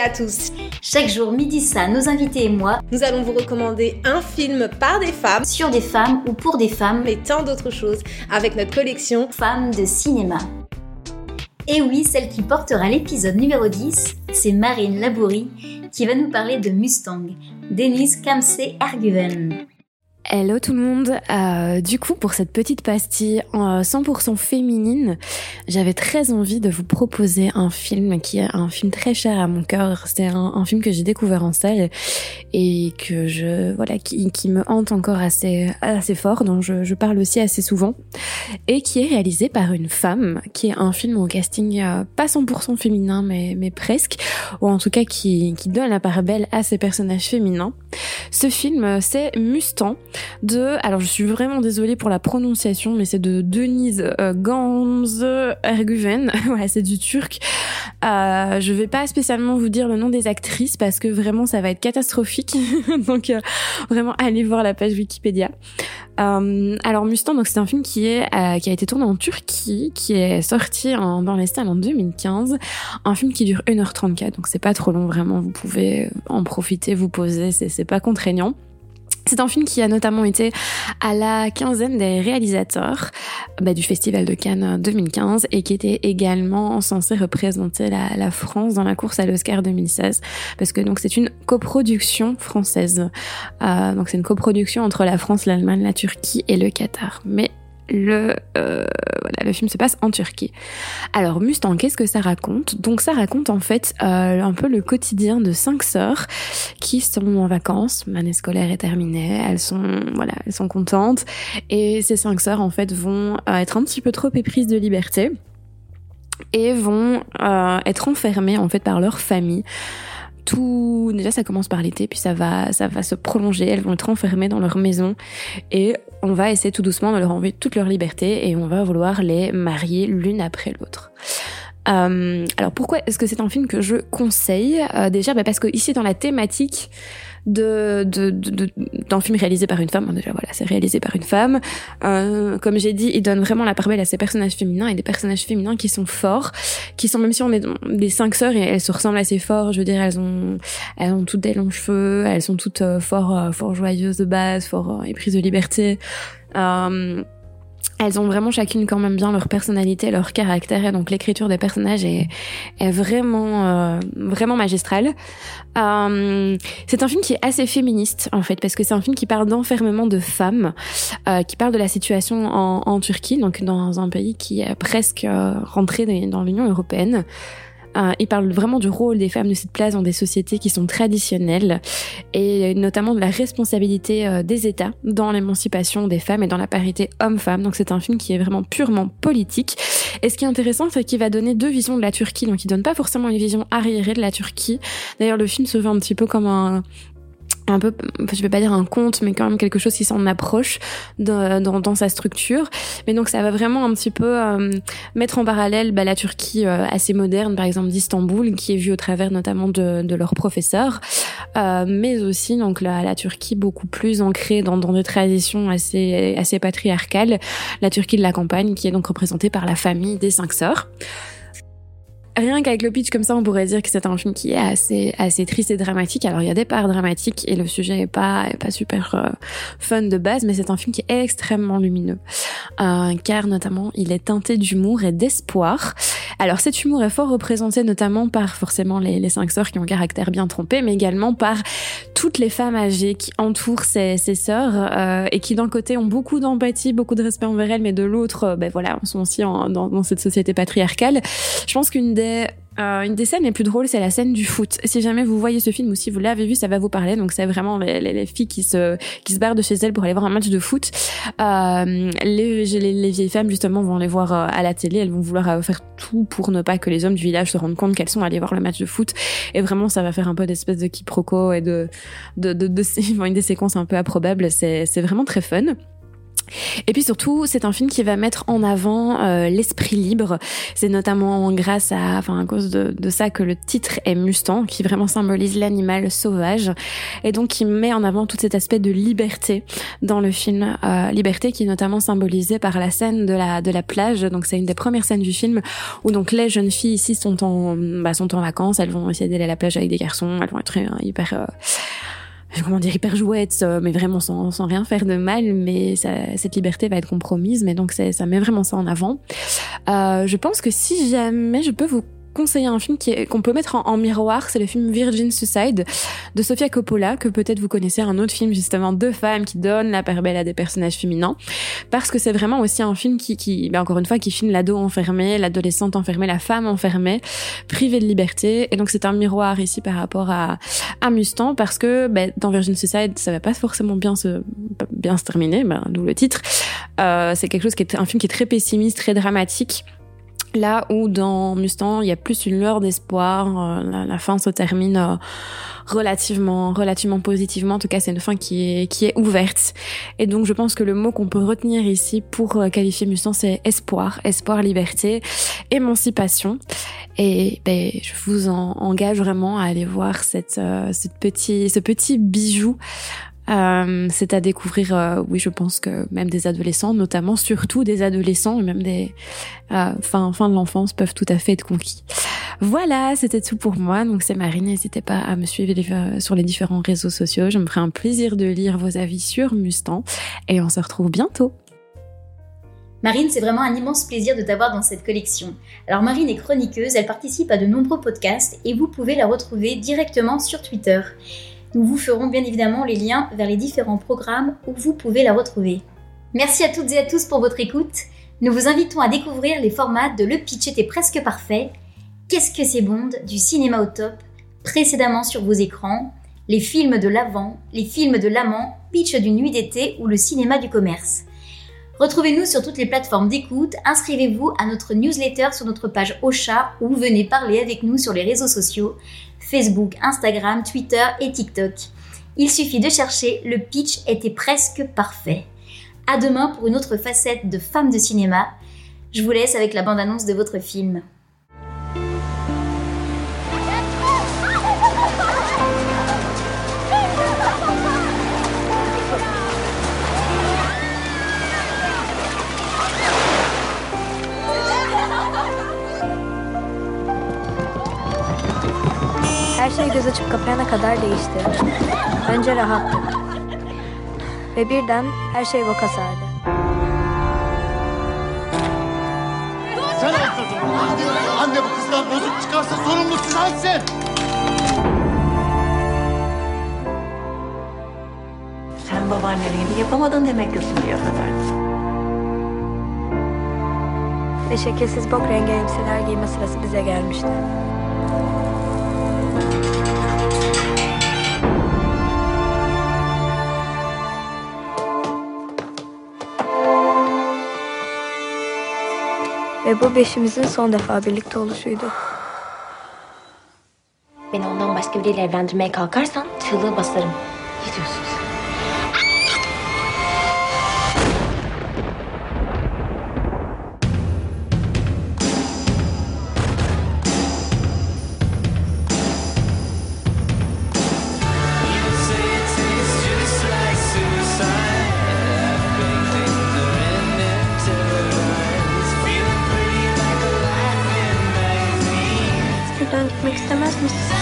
et à tous. Chaque jour, midi ça, nos invités et moi, nous allons vous recommander un film par des femmes, sur des femmes ou pour des femmes, et tant d'autres choses avec notre collection Femmes de cinéma. Et oui, celle qui portera l'épisode numéro 10, c'est Marine Labourie qui va nous parler de Mustang, Denise Kamsey Erguven. Hello tout le monde. Euh, du coup, pour cette petite pastille 100% euh, féminine, j'avais très envie de vous proposer un film qui est un film très cher à mon cœur. C'est un, film que j'ai découvert en salle et que je voilà qui, me hante encore assez assez fort, dont je, je, parle aussi assez souvent, et qui est réalisé par une femme, qui est un film au casting euh, pas 100% féminin, mais mais presque, ou en tout cas qui qui donne la part belle à ces personnages féminins. Ce film, c'est Mustang de, alors je suis vraiment désolée pour la prononciation, mais c'est de Denise euh, Gamze Erguven. voilà, c'est du turc. Euh, je vais pas spécialement vous dire le nom des actrices parce que vraiment ça va être catastrophique. donc euh, vraiment allez voir la page Wikipédia. Euh, alors Mustang, donc c'est un film qui est euh, qui a été tourné en Turquie, qui est sorti en, dans les salles en 2015. Un film qui dure 1h34, donc c'est pas trop long vraiment. Vous pouvez en profiter, vous poser, c'est pas contraignant. C'est un film qui a notamment été à la quinzaine des réalisateurs bah, du Festival de Cannes 2015 et qui était également censé représenter la, France dans la course à l'Oscar 2016 parce que donc c'est une coproduction française. Euh, donc c'est une coproduction entre la France, l'Allemagne, la Turquie et le Qatar. Mais le, euh, le film se passe en Turquie. Alors Mustang, qu'est-ce que ça raconte? Donc ça raconte en fait euh, un peu le quotidien de cinq sœurs qui sont en vacances. L'année scolaire est terminée, elles sont voilà, elles sont contentes et ces cinq sœurs en fait vont euh, être un petit peu trop éprises de liberté et vont euh, être enfermées en fait par leur famille tout déjà ça commence par l'été puis ça va ça va se prolonger elles vont être enfermées dans leur maison et on va essayer tout doucement de leur enlever toute leur liberté et on va vouloir les marier l'une après l'autre. Euh, alors pourquoi est-ce que c'est un film que je conseille? Euh, Déjà bah parce que ici dans la thématique de, de, de, d'un film réalisé par une femme. déjà voilà, c'est réalisé par une femme. Euh, comme j'ai dit, il donne vraiment la part belle à ces personnages féminins et des personnages féminins qui sont forts, qui sont même si on est des cinq sœurs et elles se ressemblent assez fort. Je veux dire, elles ont elles ont toutes des longs cheveux, elles sont toutes euh, fort euh, fort joyeuses de base, fort éprises de liberté. Euh, elles ont vraiment chacune quand même bien leur personnalité, leur caractère, et donc l'écriture des personnages est, vraiment euh, vraiment magistrale. Euh, c'est un film qui est assez féministe en fait, parce que c'est un film qui parle d'enfermement de femmes, euh, qui parle de la situation en, en, Turquie, donc dans un pays qui est presque euh, rentré dans l'Union européenne. Euh, il parle vraiment du rôle des femmes de cette place dans des sociétés qui sont traditionnelles et notamment de la responsabilité euh, des États dans l'émancipation des femmes et dans la parité homme-femme. Donc c'est un film qui est vraiment purement politique. Et ce qui est intéressant, c'est qu'il va donner deux visions de la Turquie. Donc il donne pas forcément une vision arriérée de la Turquie. D'ailleurs, le film se veut un petit peu comme un, un peu, je vais pas dire un conte, mais quand même quelque chose qui s'en approche dans, dans, sa structure. Mais donc ça va vraiment un petit peu euh, mettre en parallèle bah, la Turquie euh, assez moderne, par exemple d'Istanbul, qui est vue au travers notamment de, de leurs professeurs, euh, mais aussi donc la, la, Turquie beaucoup plus ancrée dans, dans des traditions assez assez patriarcales, la Turquie de la campagne, qui est donc représentée par la famille des cinq sœurs rien qu'avec le pitch comme ça, on pourrait dire que c'est un film qui est assez assez triste et dramatique. Alors il y a des parts dramatiques et le sujet est pas pas super euh, fun de base, mais c'est un film qui est extrêmement lumineux, euh, car notamment il est teinté d'humour et d'espoir. Alors cet humour est fort représenté notamment par forcément les, cinq sœurs qui ont un caractère bien trompé, mais également par toutes les femmes âgées qui entourent ces, sœurs euh, et qui d'un côté ont beaucoup d'empathie, beaucoup de respect envers elles, mais de l'autre, euh, ben voilà, sont aussi dans, dans cette société patriarcale. Je pense qu'une des euh, une des scènes les plus drôles, c'est la scène du foot. Si jamais vous voyez ce film ou si vous l'avez vu, ça va vous parler. Donc c'est vraiment les, les, filles qui se qui se barrent de chez elles pour aller voir un match de foot. Euh, les, les, vieilles femmes justement vont aller voir euh, à la télé. Elles vont vouloir euh, faire tout pour ne pas que les hommes du village se rendent compte qu'elles sont allées voir le match de foot. Et vraiment, ça va faire un peu d'espèce de quiproquo et de de, de, de, de, une des séquences un peu improbables. C'est c'est vraiment très fun. Et puis surtout, c'est un film qui va mettre en avant euh, l'esprit libre. C'est notamment grâce à, enfin à cause de, de, ça que le titre est Mustang, qui vraiment symbolise l'animal sauvage, et donc qui met en avant tout cet aspect de liberté dans le film. Euh, liberté qui est notamment symbolisée par la scène de la de la plage. Donc c'est une des premières scènes du film où donc les jeunes filles ici sont en bah, sont en vacances. Elles vont essayer d'aller à la plage avec des garçons. Elles vont être euh, hyper euh, comment dire hyper jouette mais vraiment sans, sans rien faire de mal mais ça, cette liberté va être compromise mais donc ça met vraiment ça en avant. Euh, je pense que si jamais je peux vous conseiller un film qu'on peut mettre en, miroir, c'est le film Virgin Suicide de Sofia Coppola, que peut-être vous connaissez, un autre film justement de femmes qui donnent la part belle à des personnages féminins, parce que c'est vraiment aussi un film qui, qui ben encore une fois, qui filme l'ado enfermé, l'adolescente enfermée, la femme enfermée, privée de liberté, et donc c'est un miroir ici par rapport à, à Mustang, parce que ben, dans Virgin Suicide, ça va pas forcément bien se bien se terminer, ben, d'où le titre. Euh, c'est quelque chose qui est un film qui est très pessimiste, très dramatique Là où dans Mustang, il y a plus une lueur d'espoir, euh, la, fin se termine euh, relativement, relativement positivement. En tout cas, c'est une fin qui est, qui est ouverte. Et donc, je pense que le mot qu'on peut retenir ici pour euh, qualifier Mustang, c'est espoir, espoir, liberté, émancipation. Et ben, je vous en, engage vraiment à aller voir cette, cette petit, ce petit bijou euh, c'est à découvrir, euh, oui, je pense que même des adolescents, notamment surtout des adolescents et même des euh, fin, fin de l'enfance peuvent tout à fait être conquis. Voilà, c'était tout pour moi. Donc c'est Marine, n'hésitez pas à me suivre sur les différents réseaux sociaux. Je me ferai un plaisir de lire vos avis sur Mustang et on se retrouve bientôt. Marine, c'est vraiment un immense plaisir de t'avoir dans cette collection. Alors Marine est chroniqueuse, elle participe à de nombreux podcasts et vous pouvez la retrouver directement sur Twitter. Nous vous ferons bien évidemment les liens vers les différents programmes où vous pouvez la retrouver. Merci à toutes et à tous pour votre écoute. Nous vous invitons à découvrir les formats de Le Pitch était presque parfait, Qu'est-ce que c'est Bond du cinéma au top, précédemment sur vos écrans, les films de l'avant, les films de l'amant, Pitch d'une nuit d'été ou le cinéma du commerce. Retrouvez-nous sur toutes les plateformes d'écoute, inscrivez-vous à notre newsletter sur notre page Ocha ou venez parler avec nous sur les réseaux sociaux. Facebook, Instagram, Twitter et TikTok. Il suffit de chercher, le pitch était presque parfait. À demain pour une autre facette de femme de cinéma. Je vous laisse avec la bande-annonce de votre film. Açıp kapayana kadar değişti. Önce rahattık. Ve birden her şey boka sardı. Sen öldürdün. Anne bu kızdan bozuk çıkarsa sorumlusu sensin. Sen babaannenin gibi yapamadın demek ki şimdiye kadar. Ve şekilsiz bok rengi elbiseler giyme sırası bize gelmişti. Ve bu beşimizin son defa birlikte oluşuydu. Beni ondan başka biriyle evlendirmeye kalkarsan çığlığı basarım. Ne diyorsun sen? Christmas.